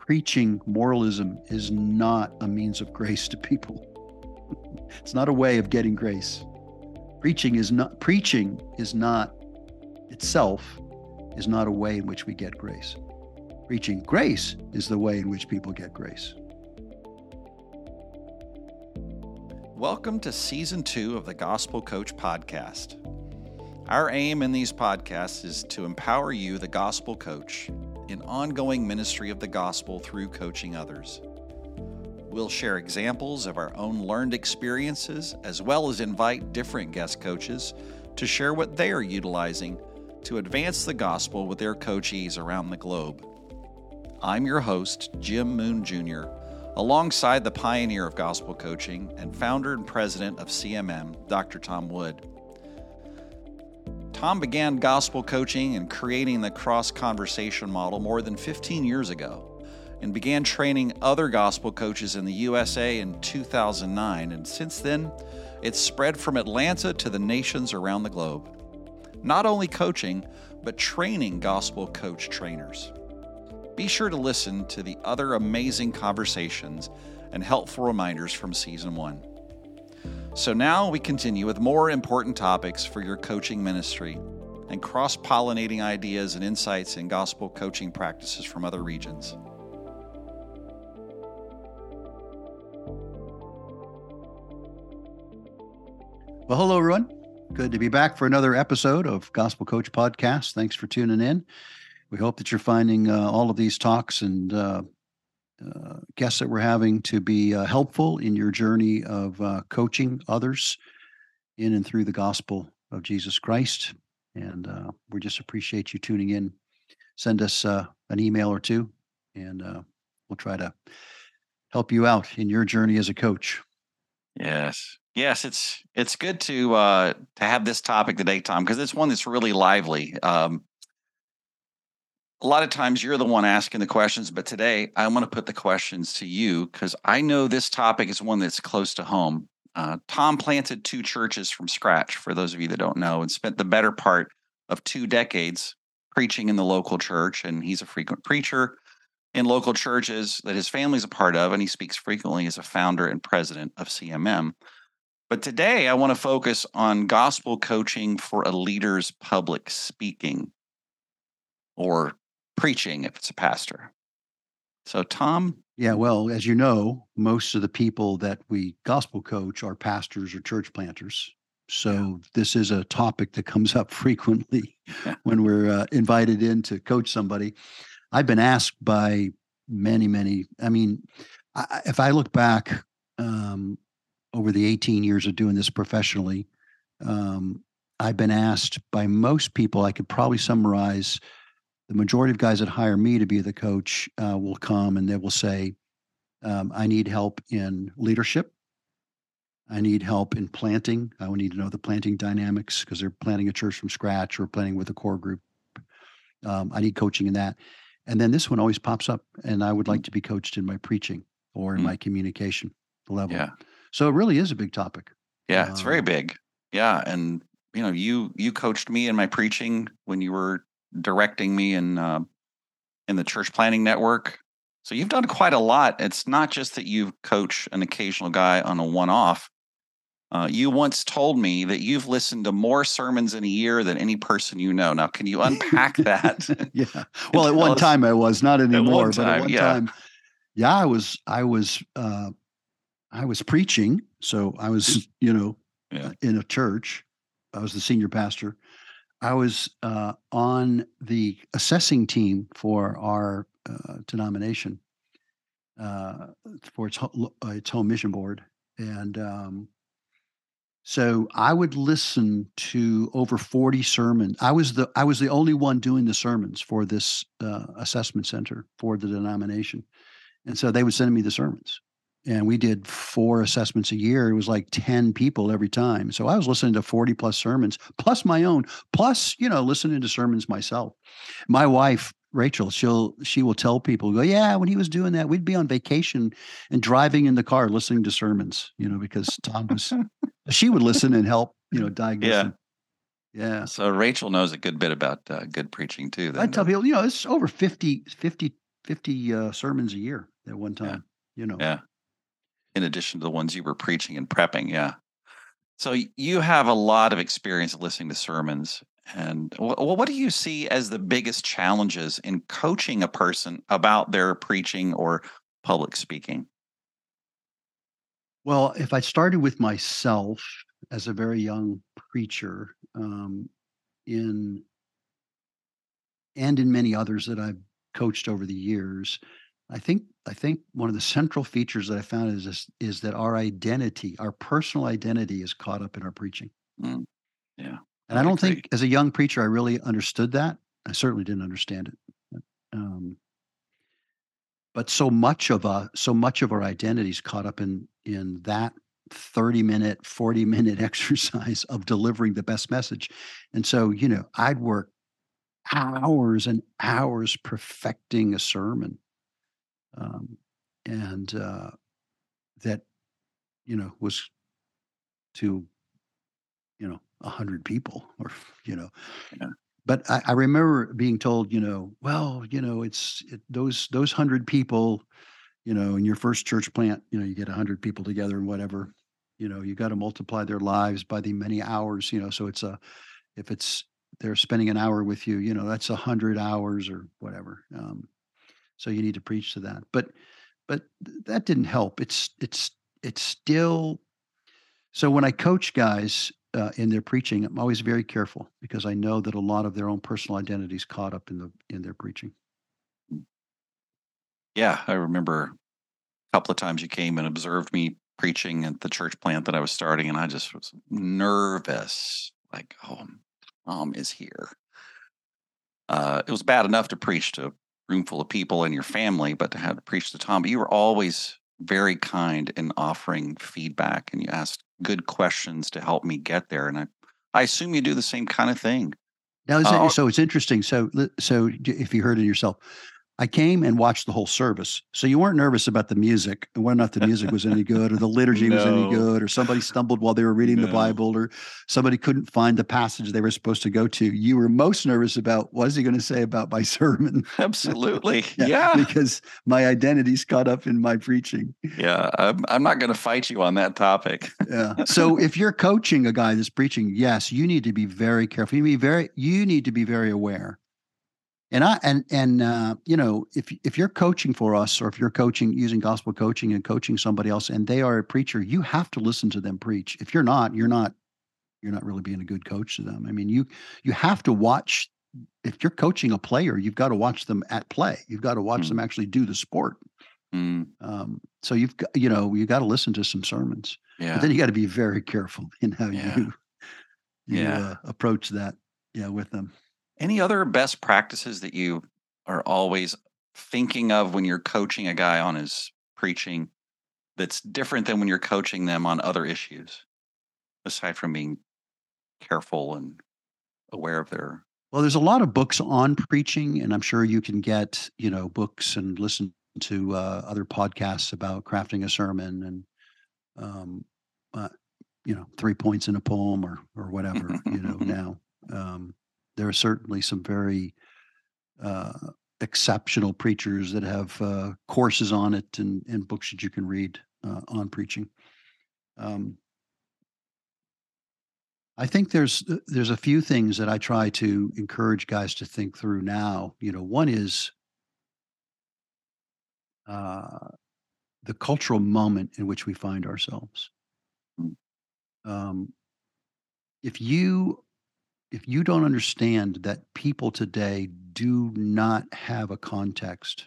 preaching moralism is not a means of grace to people. it's not a way of getting grace. Preaching is not preaching is not itself is not a way in which we get grace. Preaching grace is the way in which people get grace. Welcome to season two of the Gospel Coach Podcast. Our aim in these podcasts is to empower you, the gospel coach, in ongoing ministry of the gospel through coaching others. We'll share examples of our own learned experiences as well as invite different guest coaches to share what they are utilizing to advance the gospel with their coachees around the globe. I'm your host, Jim Moon Jr., alongside the pioneer of gospel coaching and founder and president of CMM, Dr. Tom Wood. Tom began gospel coaching and creating the cross conversation model more than 15 years ago and began training other gospel coaches in the USA in 2009. And since then, it's spread from Atlanta to the nations around the globe. Not only coaching, but training gospel coach trainers. Be sure to listen to the other amazing conversations and helpful reminders from season one. So now we continue with more important topics for your coaching ministry and cross pollinating ideas and insights in gospel coaching practices from other regions. Well, hello, everyone. Good to be back for another episode of Gospel Coach Podcast. Thanks for tuning in. We hope that you're finding uh, all of these talks and uh, uh, guests that we're having to be uh, helpful in your journey of uh, coaching others in and through the gospel of Jesus Christ. And uh, we just appreciate you tuning in. Send us uh, an email or two, and uh, we'll try to help you out in your journey as a coach. Yes, yes, it's it's good to uh, to have this topic today, Tom, because it's one that's really lively. Um, a lot of times you're the one asking the questions, but today I want to put the questions to you because I know this topic is one that's close to home. Uh, Tom planted two churches from scratch, for those of you that don't know, and spent the better part of two decades preaching in the local church. And he's a frequent preacher in local churches that his family's a part of, and he speaks frequently as a founder and president of CMM. But today I want to focus on gospel coaching for a leader's public speaking or preaching if it's a pastor. So, Tom? Yeah, well, as you know, most of the people that we gospel coach are pastors or church planters. So, yeah. this is a topic that comes up frequently when we're uh, invited in to coach somebody. I've been asked by many, many, I mean, I, if I look back um, over the 18 years of doing this professionally, um, I've been asked by most people, I could probably summarize the majority of guys that hire me to be the coach uh, will come and they will say, um, I need help in leadership. I need help in planting. I would need to know the planting dynamics because they're planting a church from scratch or planting with a core group. Um, I need coaching in that. And then this one always pops up, and I would like to be coached in my preaching or in mm. my communication level. Yeah. So it really is a big topic. Yeah, it's very um, big. Yeah, and you know, you you coached me in my preaching when you were directing me in uh, in the church planting network. So you've done quite a lot. It's not just that you coach an occasional guy on a one off. Uh, you once told me that you've listened to more sermons in a year than any person you know. Now, can you unpack that? yeah. Well, at one time I was not anymore, at time, but at one yeah. time, yeah, I was. I was. Uh, I was preaching, so I was, you know, yeah. in a church. I was the senior pastor, I was uh, on the assessing team for our uh, denomination uh, for its, ho- uh, its home mission board, and um, so I would listen to over forty sermons. I was the I was the only one doing the sermons for this uh, assessment center for the denomination, and so they would send me the sermons and we did four assessments a year. It was like 10 people every time. So I was listening to 40 plus sermons, plus my own, plus, you know, listening to sermons myself. My wife, Rachel, she'll she will tell people, go, yeah, when he was doing that, we'd be on vacation and driving in the car listening to sermons, you know, because Tom was she would listen and help, you know, diagnose. Yeah. Yeah. So Rachel knows a good bit about uh, good preaching too. Then, I tell people, you know, it's over 50, 50 50 uh, sermons a year at one time, yeah. you know. Yeah. In addition to the ones you were preaching and prepping. Yeah. So you have a lot of experience listening to sermons. And what do you see as the biggest challenges in coaching a person about their preaching or public speaking? Well, if I started with myself as a very young preacher, um, in and in many others that I've coached over the years, I think I think one of the central features that I found is this, is that our identity, our personal identity, is caught up in our preaching. Mm. Yeah, and I, I don't agree. think as a young preacher I really understood that. I certainly didn't understand it. Um, but so much of a so much of our identity is caught up in in that 30 minute 40 minute exercise of delivering the best message and so you know i'd work hours and hours perfecting a sermon um, and uh, that you know was to you know a hundred people or you know yeah. but I, I, remember being told you know well you know it's it, those those hundred people you know in your first church plant you know you get a hundred people together and whatever you know you got to multiply their lives by the many hours you know so it's a if it's they're spending an hour with you you know that's a hundred hours or whatever um, so you need to preach to that but but that didn't help it's it's it's still so when i coach guys uh, in their preaching i'm always very careful because i know that a lot of their own personal identities caught up in the in their preaching yeah i remember a couple of times you came and observed me preaching at the church plant that I was starting, and I just was nervous. Like, oh, mom is here. Uh, it was bad enough to preach to room full of people and your family, but to have to preach to Tom. But you were always very kind in offering feedback, and you asked good questions to help me get there. And I, I assume you do the same kind of thing. Now, uh, so it's interesting. So, so if you heard it yourself, I came and watched the whole service. So you weren't nervous about the music and whether or not the music was any good or the liturgy no. was any good or somebody stumbled while they were reading no. the Bible or somebody couldn't find the passage they were supposed to go to. You were most nervous about what is he going to say about my sermon? Absolutely. yeah, yeah, Because my identity's caught up in my preaching. Yeah. I'm, I'm not going to fight you on that topic. yeah. So if you're coaching a guy that's preaching, yes, you need to be very careful. You need to be very, you need to be very aware and I and and uh, you know if if you're coaching for us or if you're coaching using gospel coaching and coaching somebody else and they are a preacher, you have to listen to them preach. If you're not, you're not you're not really being a good coach to them. I mean, you you have to watch if you're coaching a player, you've got to watch them at play. You've got to watch mm. them actually do the sport. Mm. Um, so you've got you know you got to listen to some sermons. Yeah. But then you got to be very careful in how yeah. you you yeah. uh, approach that yeah with them. Any other best practices that you are always thinking of when you're coaching a guy on his preaching that's different than when you're coaching them on other issues, aside from being careful and aware of their well there's a lot of books on preaching and i'm sure you can get you know books and listen to uh, other podcasts about crafting a sermon and um, uh, you know three points in a poem or or whatever you know now um, there are certainly some very uh, exceptional preachers that have uh, courses on it and, and books that you can read uh, on preaching. Um, I think there's uh, there's a few things that I try to encourage guys to think through now. You know, one is uh, the cultural moment in which we find ourselves. Mm. Um, if you if you don't understand that people today do not have a context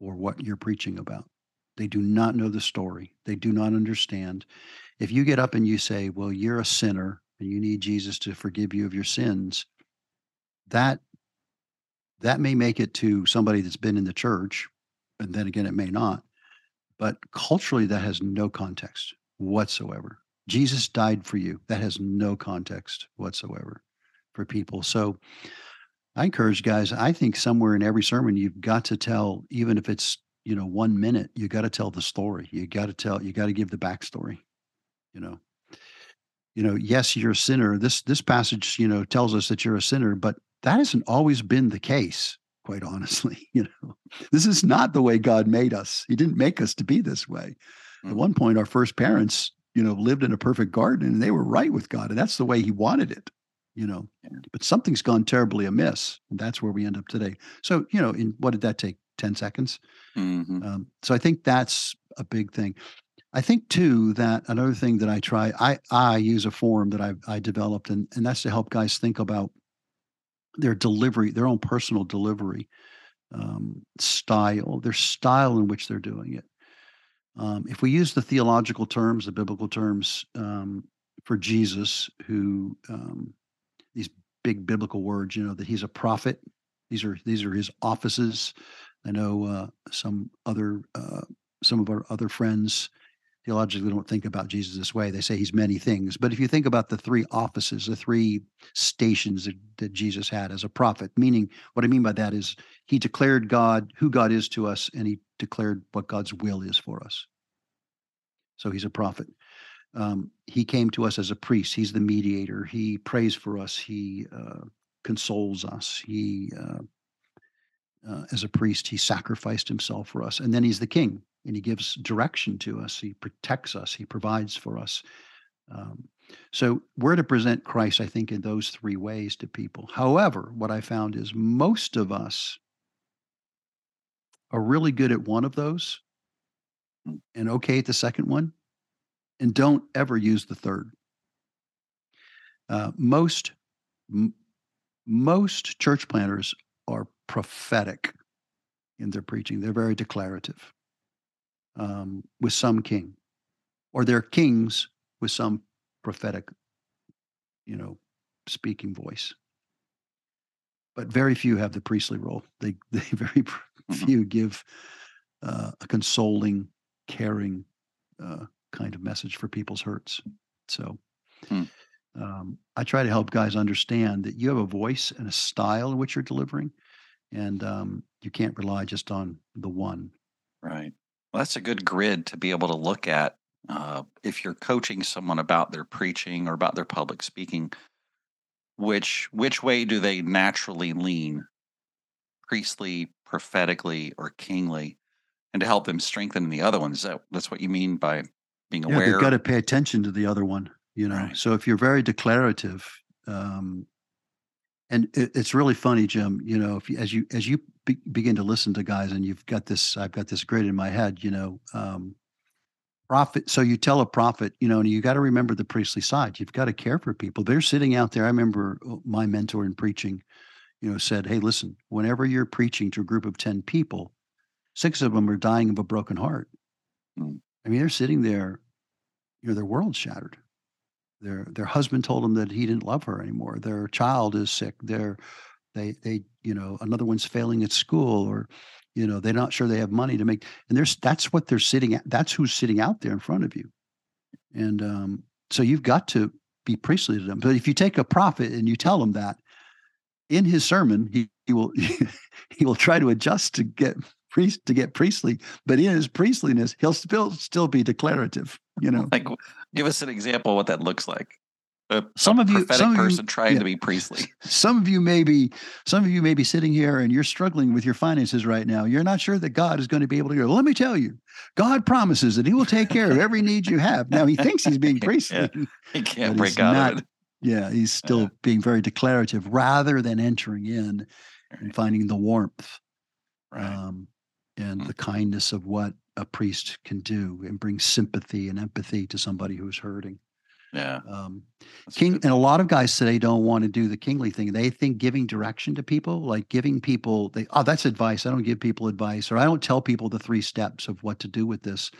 for what you're preaching about, they do not know the story, they do not understand. If you get up and you say, Well, you're a sinner and you need Jesus to forgive you of your sins, that that may make it to somebody that's been in the church, and then again, it may not. But culturally, that has no context whatsoever. Jesus died for you. That has no context whatsoever for people. So I encourage guys, I think somewhere in every sermon, you've got to tell, even if it's, you know, one minute, you got to tell the story. You got to tell, you got to give the backstory, you know. You know, yes, you're a sinner. This this passage, you know, tells us that you're a sinner, but that hasn't always been the case. quite honestly. You know, this is not the way God made us. He didn't make us to be this way. Mm-hmm. At one point, our first parents, you know, lived in a perfect garden and they were right with God. And that's the way he wanted it, you know. But something's gone terribly amiss. And that's where we end up today. So, you know, in what did that take? 10 seconds. Mm-hmm. Um, so I think that's a big thing. I think too that another thing that I try, I I use a form that I I developed, and and that's to help guys think about their delivery, their own personal delivery um, style, their style in which they're doing it. Um, if we use the theological terms, the biblical terms um, for Jesus, who um, these big biblical words, you know, that he's a prophet. These are these are his offices. I know uh, some other uh, some of our other friends theologically don't think about Jesus this way. They say he's many things. But if you think about the three offices, the three stations that, that, Jesus had as a prophet, meaning what I mean by that is he declared God, who God is to us, and he declared what God's will is for us. So he's a prophet. Um, he came to us as a priest. He's the mediator. He prays for us. He uh, consoles us. He, uh, uh, as a priest, he sacrificed himself for us. And then he's the king and he gives direction to us. He protects us. He provides for us. Um, so we're to present Christ, I think, in those three ways to people. However, what I found is most of us are really good at one of those and okay at the second one and don't ever use the third. Uh, most m- most church planters are prophetic in their preaching. They're very declarative um, with some king, or they're kings with some prophetic, you know, speaking voice. But very few have the priestly role. They they very mm-hmm. few give uh, a consoling, caring uh, kind of message for people's hurts. So. Hmm. Um, I try to help guys understand that you have a voice and a style in which you're delivering, and um, you can't rely just on the one. Right. Well, that's a good grid to be able to look at uh, if you're coaching someone about their preaching or about their public speaking. Which which way do they naturally lean? Priestly, prophetically, or kingly, and to help them strengthen the other ones. That that's what you mean by being aware. Yeah, they've got to pay attention to the other one. You know, right. so if you're very declarative, um, and it, it's really funny, Jim. You know, if you, as you as you be, begin to listen to guys, and you've got this, I've got this grid in my head. You know, um, prophet. So you tell a prophet, you know, and you got to remember the priestly side. You've got to care for people. They're sitting out there. I remember uh, my mentor in preaching, you know, said, "Hey, listen, whenever you're preaching to a group of ten people, six of them are dying of a broken heart. Mm. I mean, they're sitting there, you know, their world's shattered." Their their husband told them that he didn't love her anymore. Their child is sick. They're they they you know another one's failing at school or you know they're not sure they have money to make and there's that's what they're sitting at that's who's sitting out there in front of you and um, so you've got to be priestly to them but if you take a prophet and you tell him that in his sermon he, he will he will try to adjust to get priest to get priestly but in his priestliness he'll still still be declarative you know like Give us an example of what that looks like. A, some a of you, some person of you, trying yeah, to be priestly. Some of you may be, some of you may be sitting here and you're struggling with your finances right now. You're not sure that God is going to be able to. Well, let me tell you, God promises that He will take care of every need you have. Now He thinks He's being priestly. yeah, he can't break out not, of it. Yeah, He's still yeah. being very declarative rather than entering in and finding the warmth, right. um, and mm-hmm. the kindness of what a priest can do and bring sympathy and empathy to somebody who's hurting. Yeah. Um, king and a lot of guys today don't want to do the kingly thing. They think giving direction to people, like giving people, they oh that's advice. I don't give people advice, or I don't tell people the three steps of what to do with this.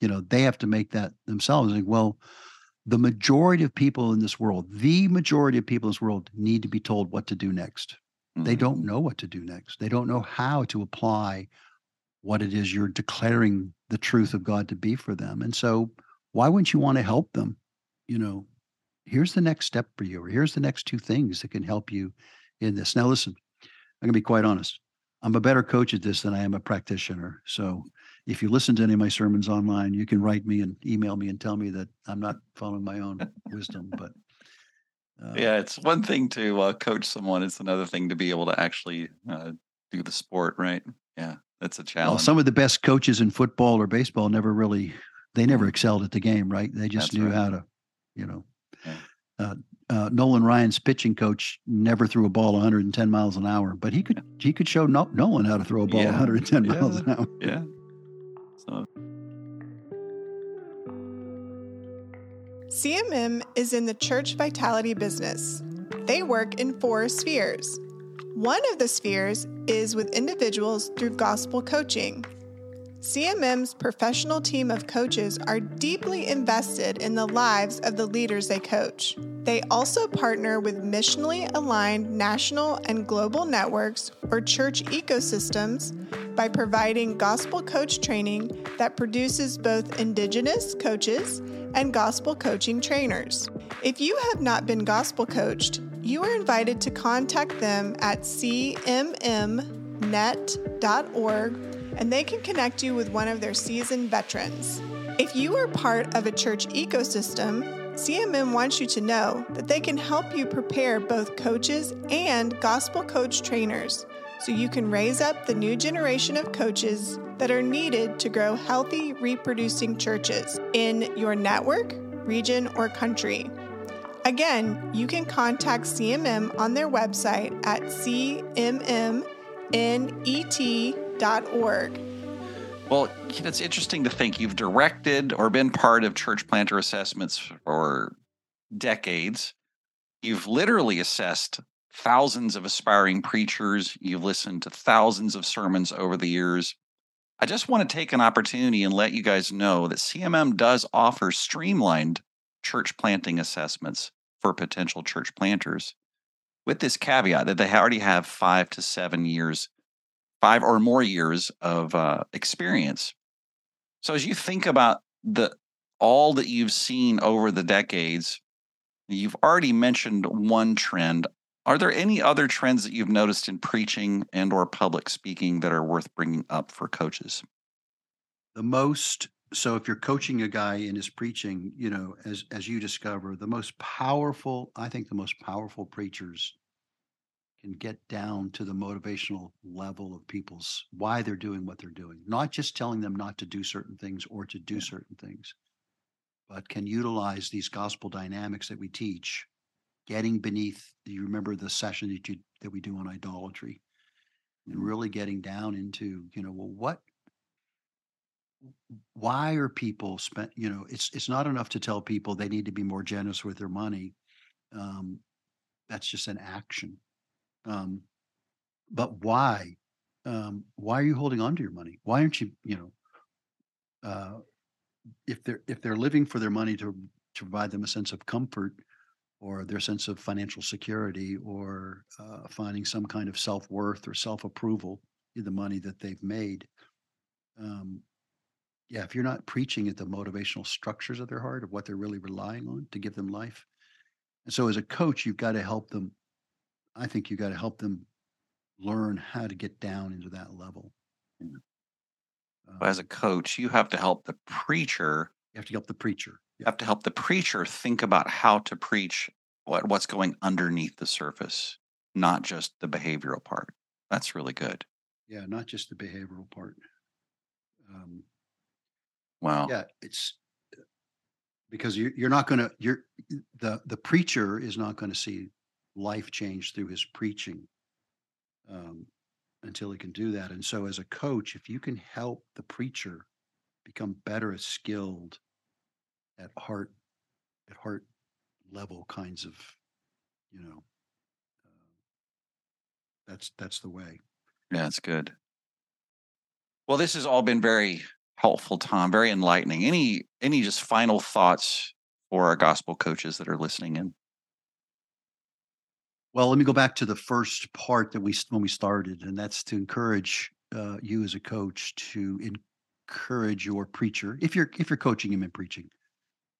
You know, they have to make that themselves. Like, well, the majority of people in this world, the majority of people in this world, need to be told what to do next. Mm-hmm. They don't mm-hmm. know what to do next. They don't know how to apply what it is you're declaring the truth of God to be for them. And so, why wouldn't you want to help them? You know, here's the next step for you, or here's the next two things that can help you in this. Now, listen, I'm going to be quite honest. I'm a better coach at this than I am a practitioner. So, if you listen to any of my sermons online, you can write me and email me and tell me that I'm not following my own wisdom. But uh, yeah, it's one thing to uh, coach someone; it's another thing to be able to actually uh, through the sport, right? Yeah, that's a challenge. Well, some of the best coaches in football or baseball never really they never excelled at the game, right? They just that's knew right. how to, you know. Yeah. Uh, uh, Nolan Ryan's pitching coach never threw a ball 110 miles an hour, but he could he could show no, Nolan how to throw a ball yeah. 110 yeah. miles an hour. Yeah. So. CMM is in the church vitality business. They work in four spheres. One of the spheres is with individuals through gospel coaching. CMM's professional team of coaches are deeply invested in the lives of the leaders they coach. They also partner with missionally aligned national and global networks or church ecosystems by providing gospel coach training that produces both indigenous coaches and gospel coaching trainers. If you have not been gospel coached, you are invited to contact them at cmmnet.org and they can connect you with one of their seasoned veterans. If you are part of a church ecosystem, CMM wants you to know that they can help you prepare both coaches and gospel coach trainers so you can raise up the new generation of coaches that are needed to grow healthy, reproducing churches in your network, region, or country. Again, you can contact CMM on their website at cmmnet.org. Well, it's interesting to think you've directed or been part of church planter assessments for decades. You've literally assessed thousands of aspiring preachers. You've listened to thousands of sermons over the years. I just want to take an opportunity and let you guys know that CMM does offer streamlined church planting assessments for potential church planters, with this caveat that they already have five to seven years five or more years of uh, experience. So as you think about the all that you've seen over the decades, you've already mentioned one trend. Are there any other trends that you've noticed in preaching and or public speaking that are worth bringing up for coaches? The most so if you're coaching a guy in his preaching, you know, as as you discover, the most powerful, I think the most powerful preachers can get down to the motivational level of people's why they're doing what they're doing, not just telling them not to do certain things or to do yeah. certain things, but can utilize these gospel dynamics that we teach, getting beneath. You remember the session that you that we do on idolatry, and mm-hmm. really getting down into you know well what why are people spent you know it's it's not enough to tell people they need to be more generous with their money um, that's just an action um, but why? Um, why are you holding on to your money? Why aren't you, you know, uh, if they're if they're living for their money to to provide them a sense of comfort or their sense of financial security or uh, finding some kind of self worth or self approval in the money that they've made. Um, yeah, if you're not preaching at the motivational structures of their heart of what they're really relying on to give them life, and so as a coach, you've got to help them I think you've got to help them learn how to get down into that level. Um, as a coach, you have to help the preacher. You have to help the preacher. You have to help the preacher think about how to preach what, what's going underneath the surface, not just the behavioral part. That's really good. Yeah, not just the behavioral part. Um, wow. Yeah, it's because you're, you're not going to you're the the preacher is not going to see life change through his preaching um, until he can do that. And so, as a coach, if you can help the preacher become better skilled at heart, at heart level kinds of, you know, uh, that's that's the way. Yeah, that's good. Well, this has all been very helpful, Tom. Very enlightening. Any any just final thoughts for our gospel coaches that are listening in? Well, let me go back to the first part that we when we started, and that's to encourage uh, you as a coach to encourage your preacher if you're if you're coaching him in preaching.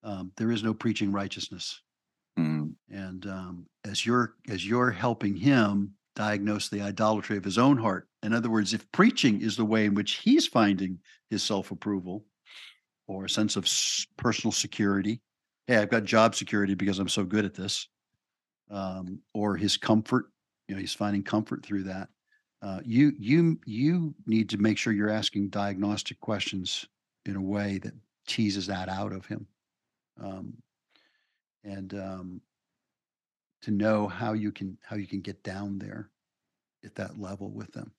Um, there is no preaching righteousness, mm. and um, as you're as you're helping him diagnose the idolatry of his own heart. In other words, if preaching is the way in which he's finding his self approval or a sense of personal security, hey, I've got job security because I'm so good at this um, or his comfort. You know, he's finding comfort through that. Uh, you you you need to make sure you're asking diagnostic questions in a way that teases that out of him, um, and um, to know how you can how you can get down there at that level with them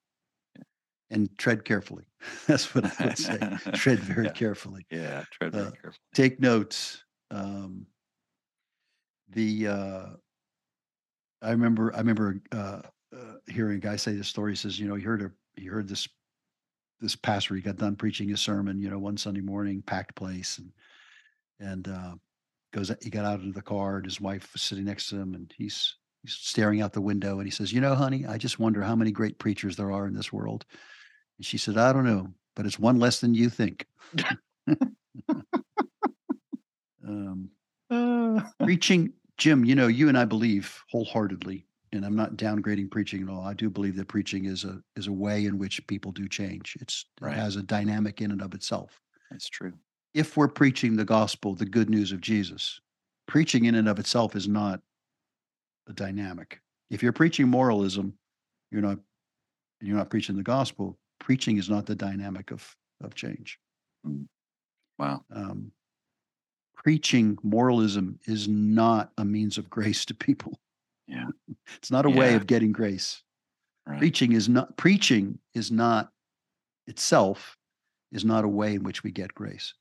and tread carefully. That's what I would say. tread very yeah. carefully. Yeah, tread very uh, carefully. Take notes. Um, the uh, I remember I remember uh, uh, hearing a guy say this story. He says, you know, he heard a he heard this this pastor. He got done preaching his sermon, you know, one Sunday morning, packed place, and and uh, goes. He got out of the car, and his wife was sitting next to him, and he's he's staring out the window, and he says, you know, honey, I just wonder how many great preachers there are in this world. And she said, I don't know, but it's one less than you think. um, uh. Preaching, Jim, you know, you and I believe wholeheartedly, and I'm not downgrading preaching at all. I do believe that preaching is a is a way in which people do change. It's right. it has a dynamic in and of itself. That's true. If we're preaching the gospel, the good news of Jesus, preaching in and of itself is not a dynamic. If you're preaching moralism, you're not you're not preaching the gospel preaching is not the dynamic of of change. Mm. Wow. Um, preaching moralism is not a means of grace to people. Yeah. It's not a yeah. way of getting grace. Right. Preaching is not preaching is not itself is not a way in which we get grace.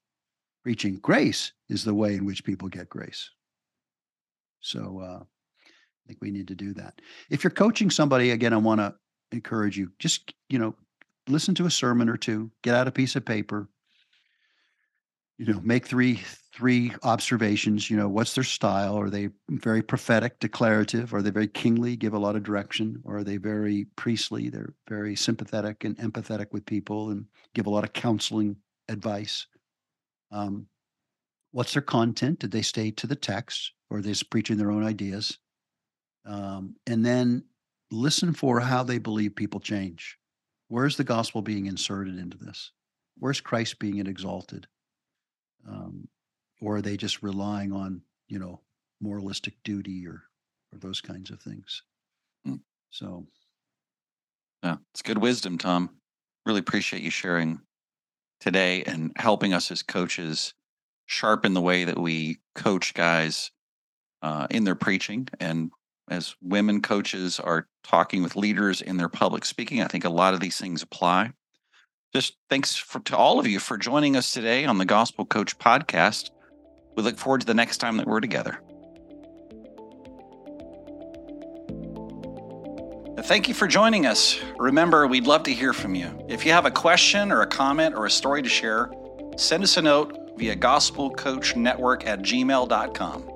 Preaching grace is the way in which people get grace. So uh, I think we need to do that. If you're coaching somebody, again, I want to encourage you. Just you know, listen to a sermon or two, get out a piece of paper, you know, make three three observations. You know, what's their style? Are they very prophetic, declarative? Are they very kingly, give a lot of direction? Or are they very priestly? They're very sympathetic and empathetic with people and give a lot of counseling advice. Um, what's their content? Did they stay to the text, or are they just preaching their own ideas? Um, and then listen for how they believe people change. Where's the gospel being inserted into this? Where's Christ being exalted? Um, or are they just relying on, you know, moralistic duty or or those kinds of things? Mm. So, yeah, it's good wisdom, Tom. Really appreciate you sharing today and helping us as coaches sharpen the way that we coach guys uh, in their preaching and as women coaches are talking with leaders in their public speaking. I think a lot of these things apply. Just thanks for, to all of you for joining us today on the Gospel Coach podcast. We look forward to the next time that we're together. Thank you for joining us. Remember, we'd love to hear from you. If you have a question or a comment or a story to share, send us a note via gospelcoachnetwork at gmail.com.